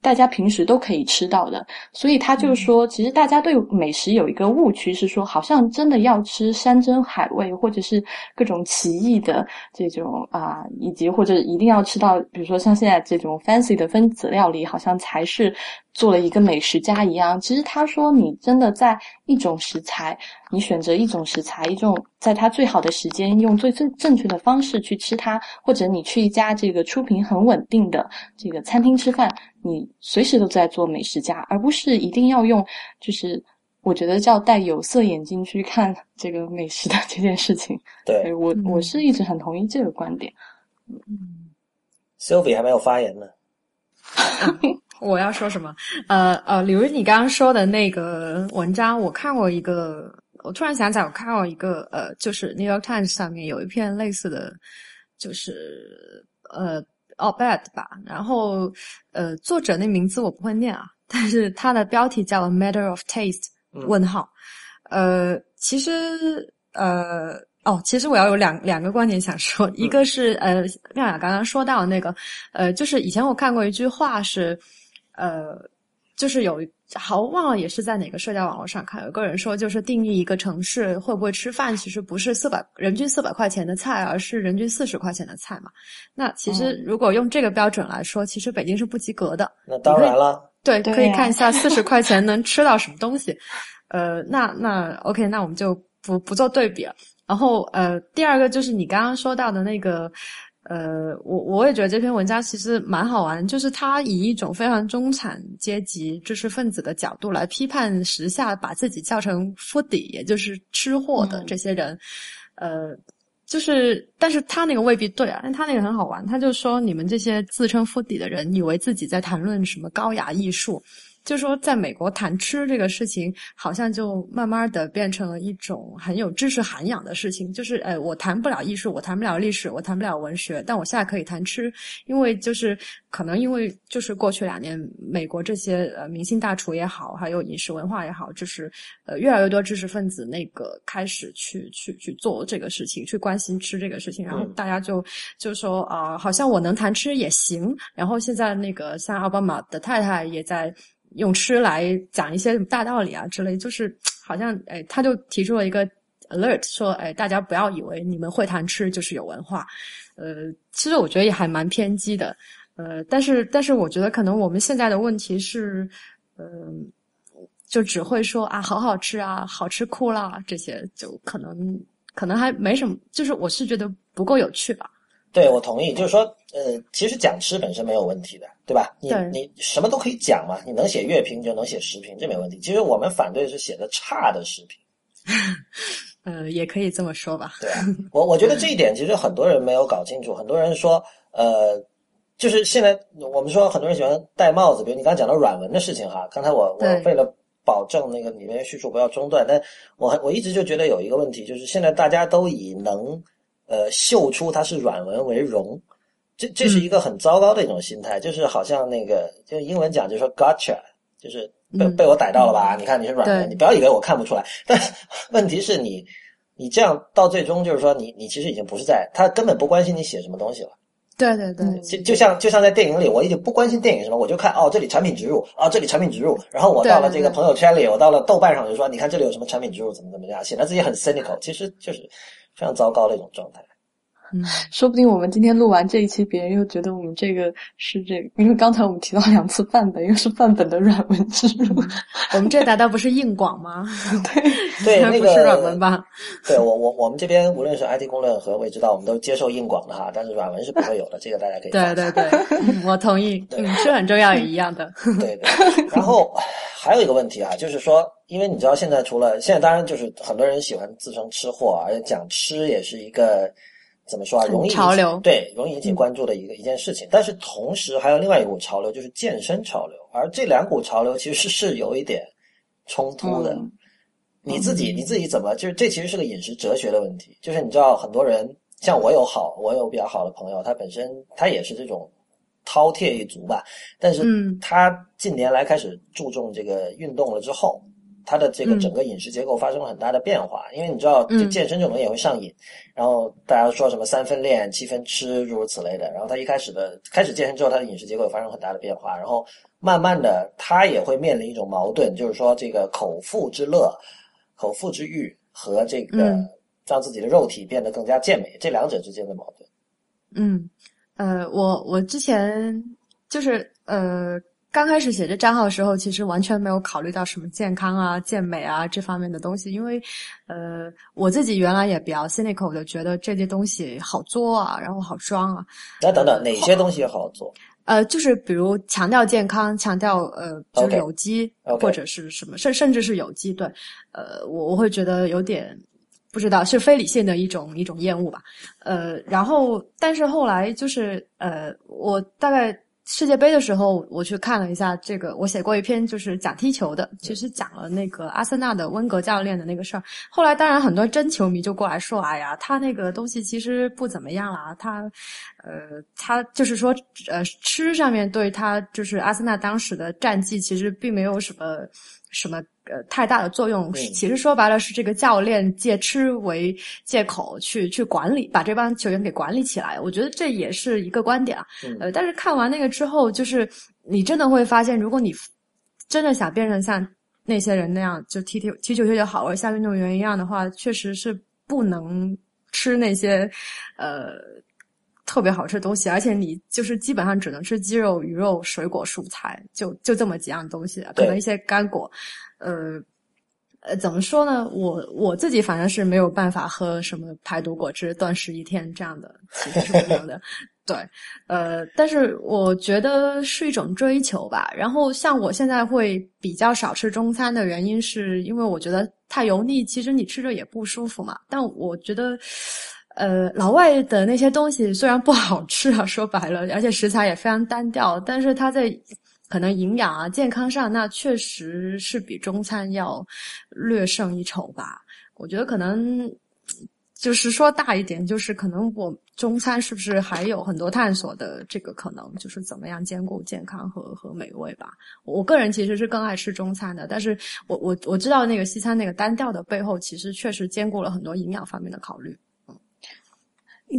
大家平时都可以吃到的。所以他就说，其实大家对美食有一个误区，是说好像真的要吃山珍海味，或者是各种奇异的这种啊，以及或者一定要吃到，比如说像现在这种 fancy 的分子料理，好像才是做了一个美食家一样。其实他说，你真的在一种食材。你选择一种食材，一种在它最好的时间，用最最正确的方式去吃它，或者你去一家这个出品很稳定的这个餐厅吃饭，你随时都在做美食家，而不是一定要用，就是我觉得叫戴有色眼镜去看 这个美食的这件事情。对我，我是一直很同意这个观点。嗯 Sylvie 还没有发言呢。我要说什么？呃呃，比如你刚刚说的那个文章，我看过一个。我突然想起来，我看过一个呃，就是《New York Times》上面有一篇类似的，就是呃 o b e d 吧。然后呃，作者那名字我不会念啊，但是它的标题叫《Matter of Taste》问号。呃，其实呃哦，其实我要有两两个观点想说，一个是呃妙雅刚刚说到那个呃，就是以前我看过一句话是呃，就是有。好，忘了也是在哪个社交网络上看，有个人说，就是定义一个城市会不会吃饭，其实不是四百人均四百块钱的菜，而是人均四十块钱的菜嘛。那其实如果用这个标准来说，其实北京是不及格的。那当然了，对，可以看一下四十块钱 能吃到什么东西。呃，那那 OK，那我们就不不做对比了。然后呃，第二个就是你刚刚说到的那个。呃，我我也觉得这篇文章其实蛮好玩，就是他以一种非常中产阶级知识分子的角度来批判时下把自己叫成 foodie，也就是吃货的这些人。呃，就是，但是他那个未必对啊，但他那个很好玩，他就说你们这些自称腹底的人，以为自己在谈论什么高雅艺术。就说在美国谈吃这个事情，好像就慢慢的变成了一种很有知识涵养的事情。就是，呃，我谈不了艺术，我谈不了历史，我谈不了文学，但我现在可以谈吃，因为就是可能因为就是过去两年，美国这些呃明星大厨也好，还有饮食文化也好，就是呃越来越多知识分子那个开始去去去做这个事情，去关心吃这个事情，然后大家就就说啊，好像我能谈吃也行。然后现在那个像奥巴马的太太也在。用吃来讲一些大道理啊之类，就是 好像哎，他就提出了一个 alert，说哎，大家不要以为你们会谈吃就是有文化，呃，其实我觉得也还蛮偏激的，呃，但是但是我觉得可能我们现在的问题是，嗯，就只会说啊，好好吃啊，好吃哭了这些，就可能可能还没什么，就是我是觉得不够有趣吧。对，我同意，就是说，呃，其实讲吃本身没有问题的，对吧？你你什么都可以讲嘛，你能写乐评就能写时评，这没问题。其实我们反对是写的差的时评，呃，也可以这么说吧。对啊，我我觉得这一点其实很多人没有搞清楚，很多人说，呃，就是现在我们说很多人喜欢戴帽子，比如你刚才讲到软文的事情哈，刚才我我为了保证那个里面叙述不要中断，但我我一直就觉得有一个问题，就是现在大家都以能。呃，秀出它是软文为荣，这这是一个很糟糕的一种心态，就是好像那个，就英文讲就是说 gotcha，就是被被我逮到了吧？你看你是软文，你不要以为我看不出来。但问题是你，你这样到最终就是说，你你其实已经不是在，他根本不关心你写什么东西了。对对对，就就像就像在电影里，我已经不关心电影什么，我就看哦，这里产品植入，哦，这里产品植入，然后我到了这个朋友圈里，我到了豆瓣上就说，你看这里有什么产品植入，怎么怎么样，显得自己很 cynical，其实就是。非常糟糕的一种状态。嗯，说不定我们今天录完这一期，别人又觉得我们这个是这个，因为刚才我们提到两次范本，又是范本的软文植入。我们这难道不是硬广吗？对对，那个是软文吧？对我我我们这边无论是 IT 公论和未知道，我们都接受硬广的哈，但是软文是不会有的，这个大家可以。对对对，我同意，嗯，是很重要也一样的。对对，然后还有一个问题啊，就是说。因为你知道，现在除了现在，当然就是很多人喜欢自称吃货，而且讲吃也是一个怎么说啊，容易潮流对，容易引起关注的一个一件事情。但是同时还有另外一股潮流，就是健身潮流，而这两股潮流其实是有一点冲突的。你自己你自己怎么就是这其实是个饮食哲学的问题。就是你知道，很多人像我有好，我有比较好的朋友，他本身他也是这种。饕餮一族吧，但是他近年来开始注重这个运动了之后。他的这个整个饮食结构发生了很大的变化，因为你知道，就健身这种也会上瘾，然后大家说什么三分练七分吃诸如此类的，然后他一开始的开始健身之后，他的饮食结构也发生很大的变化，然后慢慢的他也会面临一种矛盾，就是说这个口腹之乐、口腹之欲和这个让自己的肉体变得更加健美这两者之间的矛盾。嗯，呃，我我之前就是呃。刚开始写这账号的时候，其实完全没有考虑到什么健康啊、健美啊这方面的东西，因为，呃，我自己原来也比较 cynical 的，觉得这些东西好做啊，然后好装啊。那等等，哪些东西好做？呃，就是比如强调健康，强调呃，就是有机或者是什么，甚甚至是有机，对，呃，我我会觉得有点不知道是非理性的一种一种厌恶吧。呃，然后但是后来就是呃，我大概。世界杯的时候，我去看了一下这个，我写过一篇就是讲踢球的，其实讲了那个阿森纳的温格教练的那个事儿。后来，当然很多真球迷就过来说：“哎呀，他那个东西其实不怎么样啦，他，呃，他就是说，呃，吃上面对他就是阿森纳当时的战绩其实并没有什么什么。”呃，太大的作用，其实说白了是这个教练借吃为借口去去管理，把这帮球员给管理起来。我觉得这也是一个观点啊。呃，但是看完那个之后，就是你真的会发现，如果你真的想变成像那些人那样，就踢踢踢球踢得好，或者像运动员一样的话，确实是不能吃那些呃特别好吃的东西，而且你就是基本上只能吃鸡肉、鱼肉、水果、蔬菜，就就这么几样东西，可能一些干果。呃，呃，怎么说呢？我我自己反正是没有办法喝什么排毒果汁、断食一天这样的，其实是没有的。对，呃，但是我觉得是一种追求吧。然后像我现在会比较少吃中餐的原因，是因为我觉得太油腻，其实你吃着也不舒服嘛。但我觉得。呃，老外的那些东西虽然不好吃啊，说白了，而且食材也非常单调，但是它在可能营养啊、健康上，那确实是比中餐要略胜一筹吧。我觉得可能就是说大一点，就是可能我中餐是不是还有很多探索的这个可能，就是怎么样兼顾健康和和美味吧。我个人其实是更爱吃中餐的，但是我我我知道那个西餐那个单调的背后，其实确实兼顾了很多营养方面的考虑。嗯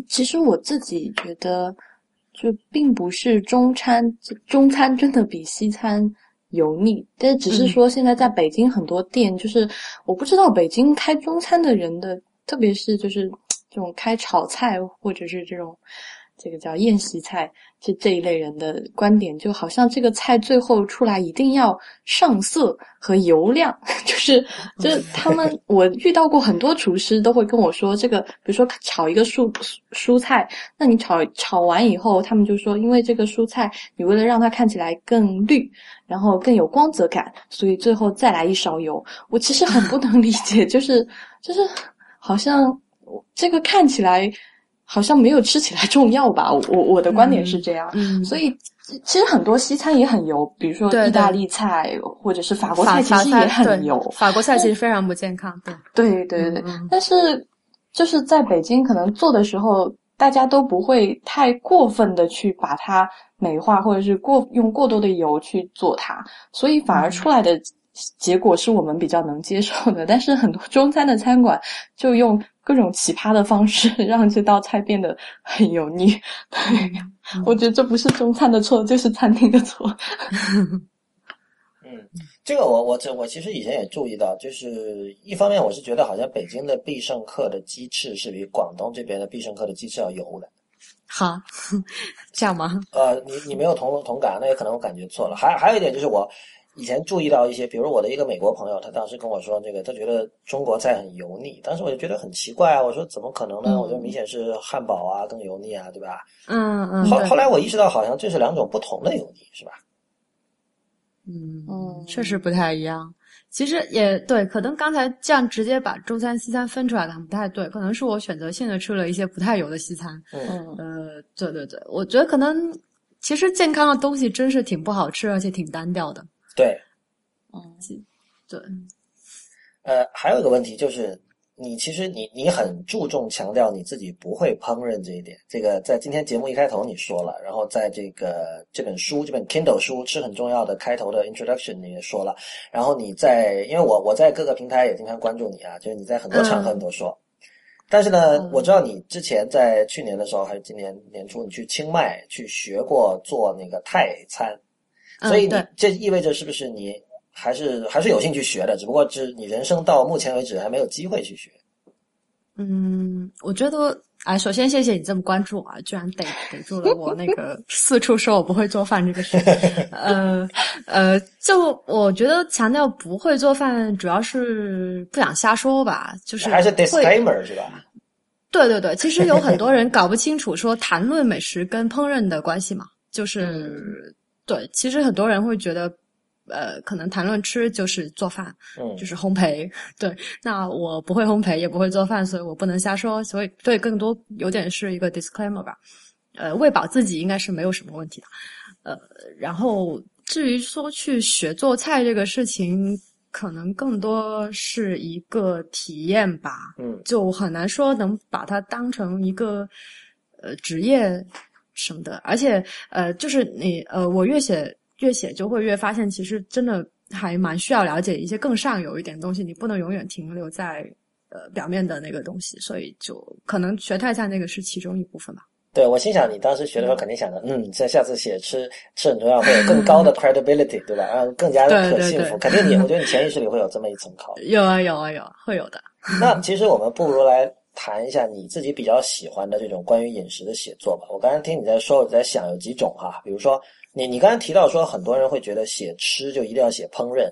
其实我自己觉得，就并不是中餐，中餐真的比西餐油腻，但是只是说现在在北京很多店，就是我不知道北京开中餐的人的，特别是就是这种开炒菜或者是这种。这个叫宴席菜，这这一类人的观点，就好像这个菜最后出来一定要上色和油亮，就是就是他们，我遇到过很多厨师都会跟我说，这个比如说炒一个蔬蔬菜，那你炒炒完以后，他们就说，因为这个蔬菜你为了让它看起来更绿，然后更有光泽感，所以最后再来一勺油。我其实很不能理解，就是就是好像这个看起来。好像没有吃起来重要吧？我我的观点是这样，所以其实很多西餐也很油，比如说意大利菜或者是法国菜，其实也很油。法国菜其实非常不健康，对对对对对。但是就是在北京，可能做的时候大家都不会太过分的去把它美化，或者是过用过多的油去做它，所以反而出来的结果是我们比较能接受的。但是很多中餐的餐馆就用。各种奇葩的方式 让这道菜变得很油腻，对，我觉得这不是中餐的错，就是餐厅的错。嗯，这个我我这我其实以前也注意到，就是一方面我是觉得好像北京的必胜客的鸡翅是比广东这边的必胜客的鸡翅要油的。好，这样吗？呃，你你没有同同感，那也可能我感觉错了。还还有一点就是我。以前注意到一些，比如我的一个美国朋友，他当时跟我说，这个他觉得中国菜很油腻。当时我就觉得很奇怪啊，我说怎么可能呢？我觉得明显是汉堡啊更油腻啊，对吧？嗯嗯。后后来我意识到，好像这是两种不同的油腻，是吧？嗯嗯，确实不太一样。其实也对，可能刚才这样直接把中餐西餐分出来的不太对，可能是我选择性的吃了一些不太油的西餐。嗯呃，对对对，我觉得可能其实健康的东西真是挺不好吃，而且挺单调的。对，嗯，对，呃，还有一个问题就是，你其实你你很注重强调你自己不会烹饪这一点，这个在今天节目一开头你说了，然后在这个这本书这本 Kindle 书吃很重要的开头的 Introduction 你也说了，然后你在因为我我在各个平台也经常关注你啊，就是你在很多场合你都说，但是呢，我知道你之前在去年的时候还是今年年初你去清迈去学过做那个泰餐。所以你这意味着是不是你还是还是有兴趣学的？只不过是你人生到目前为止还没有机会去学。嗯，我觉得啊，首先谢谢你这么关注啊，居然逮逮住了我那个 四处说我不会做饭这个事。呃呃，就我觉得强调不会做饭，主要是不想瞎说吧，就是还是 disclaimer 是吧？对对对，其实有很多人搞不清楚说谈论美食跟烹饪的关系嘛，就是。对，其实很多人会觉得，呃，可能谈论吃就是做饭，嗯，就是烘焙。对，那我不会烘焙，也不会做饭，所以我不能瞎说。所以，对，更多有点是一个 disclaimer 吧。呃，喂饱自己应该是没有什么问题的。呃，然后至于说去学做菜这个事情，可能更多是一个体验吧。嗯，就很难说能把它当成一个呃职业。什么的，而且呃，就是你呃，我越写越写，就会越发现，其实真的还蛮需要了解一些更上游一点东西。你不能永远停留在呃表面的那个东西，所以就可能学泰菜那个是其中一部分吧。对，我心想你当时学的时候肯定想着，嗯，在下次写吃吃很重要，会有更高的 credibility，对吧？然后更加的可信服，肯定你，我觉得你潜意识里会有这么一层 考虑。有啊，有啊，有，会有的。那其实我们不如来。谈一下你自己比较喜欢的这种关于饮食的写作吧。我刚才听你在说，我在想有几种哈，比如说你你刚才提到说很多人会觉得写吃就一定要写烹饪，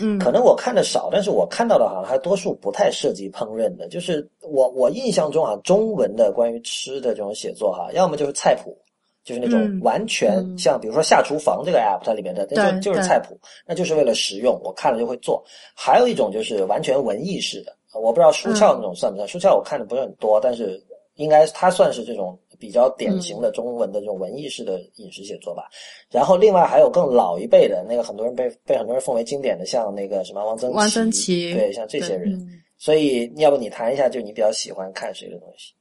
嗯，可能我看的少，但是我看到的好像还多数不太涉及烹饪的。就是我我印象中啊，中文的关于吃的这种写作哈，要么就是菜谱，就是那种完全像比如说下厨房这个 app 它里面的，那就就是菜谱，那就是为了实用，我看了就会做。还有一种就是完全文艺式的。我不知道书翘那种算不算？书翘我看的不是很多，但是应该它算是这种比较典型的中文的这种文艺式的饮食写作吧。然后另外还有更老一辈的那个，很多人被被很多人奉为经典的，像那个什么王曾王曾祺，对，像这些人。嗯所以要不你谈一下，就你比较喜欢看谁的东西？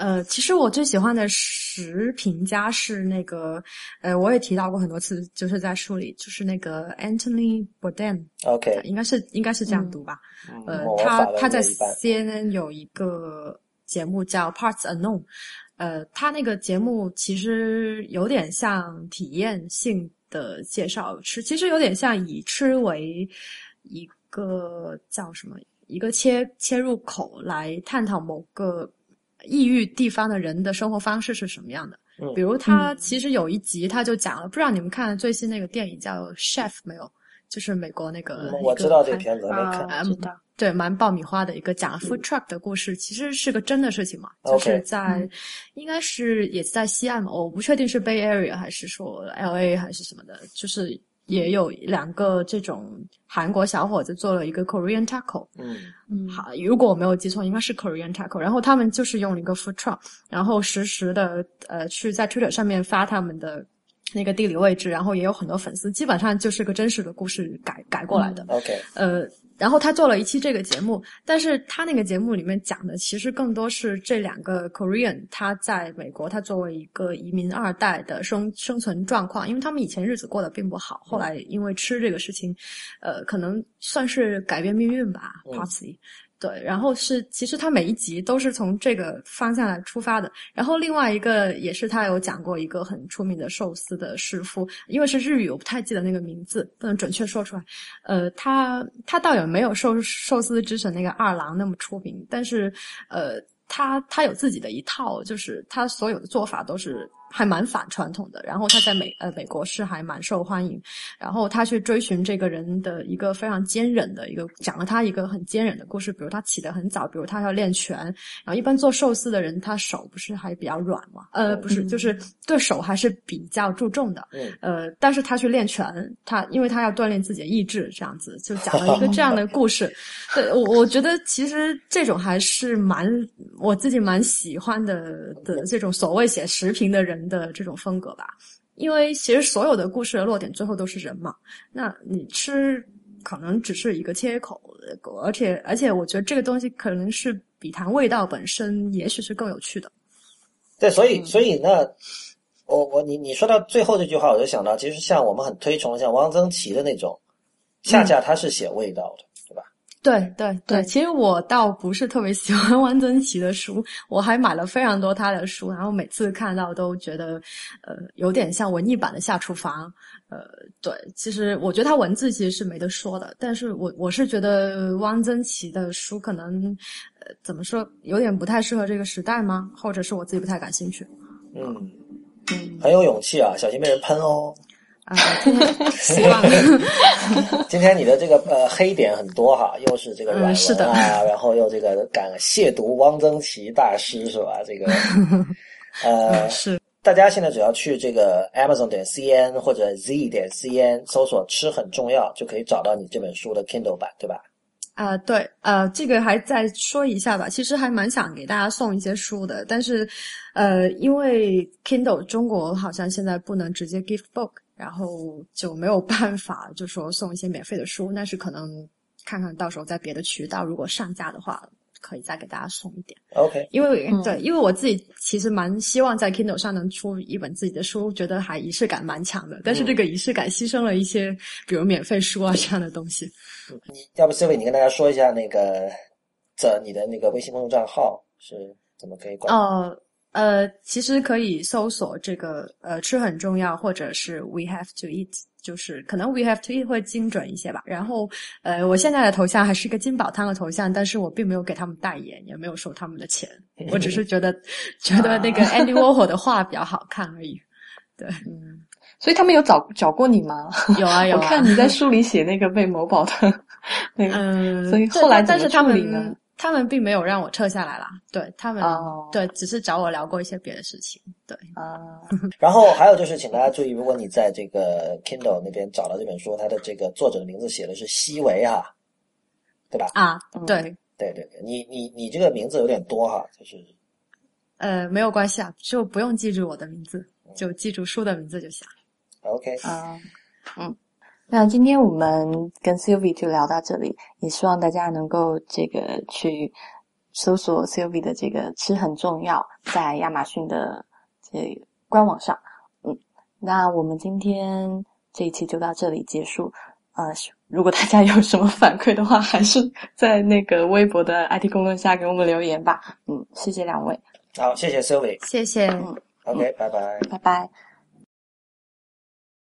呃，其实我最喜欢的食评家是那个，呃，我也提到过很多次，就是在书里，就是那个 Anthony Bourdain，OK，应该是应该是这样读吧？呃，他他在 CNN 有一个节目叫 Parts Unknown，呃，他那个节目其实有点像体验性的介绍吃，其实有点像以吃为一个叫什么一个切切入口来探讨某个异域地方的人的生活方式是什么样的。嗯比如他其实有一集他就讲了，不知道你们看最新那个电影叫《Chef》没有？就是美国那个嗯，我知道这片子，没看。啊，知道。对，蛮爆米花的一个讲 food truck 的故事，其实是个真的事情嘛，就是在应该是也在西岸嘛，我不确定是 Bay Area 还是说 L A 还是什么的，就是也有两个这种韩国小伙子做了一个 Korean taco，嗯。嗯，好，如果我没有记错，应该是 Korean taco。然后他们就是用了一个 food truck，然后实时的呃去在 Twitter 上面发他们的那个地理位置，然后也有很多粉丝，基本上就是个真实的故事改改过来的。，OK，呃，然后他做了一期这个节目，但是他那个节目里面讲的其实更多是这两个 Korean 他在美国，他作为一个移民二代的生生存状况，因为他们以前日子过得并不好，后来因为吃这个事情，呃，可能算是改变命运吧嗯，partly。对，然后是其实他每一集都是从这个方向来出发的。然后另外一个也是他有讲过一个很出名的寿司的师傅，因为是日语，我不太记得那个名字，不能准确说出来。呃，他他倒也没有寿寿司之神那个二郎那么出名，但是呃，他他有自己的一套，就是他所有的做法都是还蛮反传统的。然后他在美呃美国是还蛮受欢迎，然后他去追寻这个人的一个非常坚韧的一个，讲了他一个很坚韧的故事，比如他起得很早，比如他要练拳，然后一般做寿司的人他手不是还比较软嘛？呃，不是，就是对手还是比较注重的。嗯呃，但是他去练拳，他因为他要锻炼自己的意志，这样子就讲了一个这样的故事。对我，我觉得其实这种还是蛮我自己蛮喜欢的的这种所谓写时评的人的这种风格吧。因为其实所有的故事的落点最后都是人嘛，那你吃可能只是一个切口，而且而且我觉得这个东西可能是比谈味道本身，也许是更有趣的。对，所以嗯所以那我我你你说到最后这句话，我就想到，其实像我们很推崇像汪曾祺的那种，恰恰他是写味道的？对对对，其实我倒不是特别喜欢汪曾祺的书，我还买了非常多他的书，然后每次看到都觉得，呃，有点像文艺版的下厨房。呃，对，其实我觉得他文字其实是没得说的，但是我我是觉得汪曾祺的书可能，呃，怎么说，有点不太适合这个时代吗？或者是我自己不太感兴趣嗯，嗯很有勇气啊，小心被人喷哦。啊、今天希望 今天你的这个呃黑点很多哈，又是这个软文啊，嗯是的然后又这个感亵渎汪曾祺大师是吧？这个 呃，是大家现在只要去这个 Amazon 点 cn 或者 Z 点 cn 搜索“吃很重要”，就可以找到你这本书的 Kindle 版，对吧？啊、对，呃，这个还再说一下吧。其实还蛮想给大家送一些书的，但是，呃，因为 Kindle 中国好像现在不能直接 gift book，然后就没有办法就说送一些免费的书。但是可能看看到时候在别的渠道如果上架的话，可以再给大家送一点。OK，因为、嗯对，因为我自己其实蛮希望在 Kindle 上能出一本自己的书，觉得还仪式感蛮强的。但是这个仪式感牺牲了一些，比如免费书啊这样的东西。你要不 Sylvie 你跟大家说一下那个这你的那个微信公众账号是怎么可以关注？哦，呃，其实可以搜索这个呃吃很重要，或者是 We have to eat，就是可能 We have to eat 会精准一些吧。然后呃，我现在的头像还是一个金宝汤的头像，但是我并没有给他们代言，也没有收他们的钱，我只是觉得觉得那个 Andy Warhol 的画比较好看而已。对嗯，所以他们有找找过你吗？有啊 有啊，我看你在书里写那个被某宝的 那个，嗯，所以后来但是他们他们并没有让我撤下来啦，对他们、哦。对只是找我聊过一些别的事情，对。啊，然后还有就是，请大家注意，如果你在这个 Kindle 那边找到这本书，它的这个作者的名字写的是西维哈，对吧？啊，嗯。对，对对对，你你你这个名字有点多哈，就是。呃，没有关系啊，就不用记住我的名字，就记住书的名字就行。OK，嗯嗯，那今天我们跟 Sylvie 就聊到这里，也希望大家能够这个去搜索 Sylvie 的这个“吃很重要”在亚马逊的这官网上。嗯，那我们今天这一期就到这里结束。呃，如果大家有什么反馈的话，还是在那个微博的 IT 公论下给我们留言吧。嗯，谢谢两位，好，谢谢 Sylvie。谢谢。OK，拜拜。拜拜。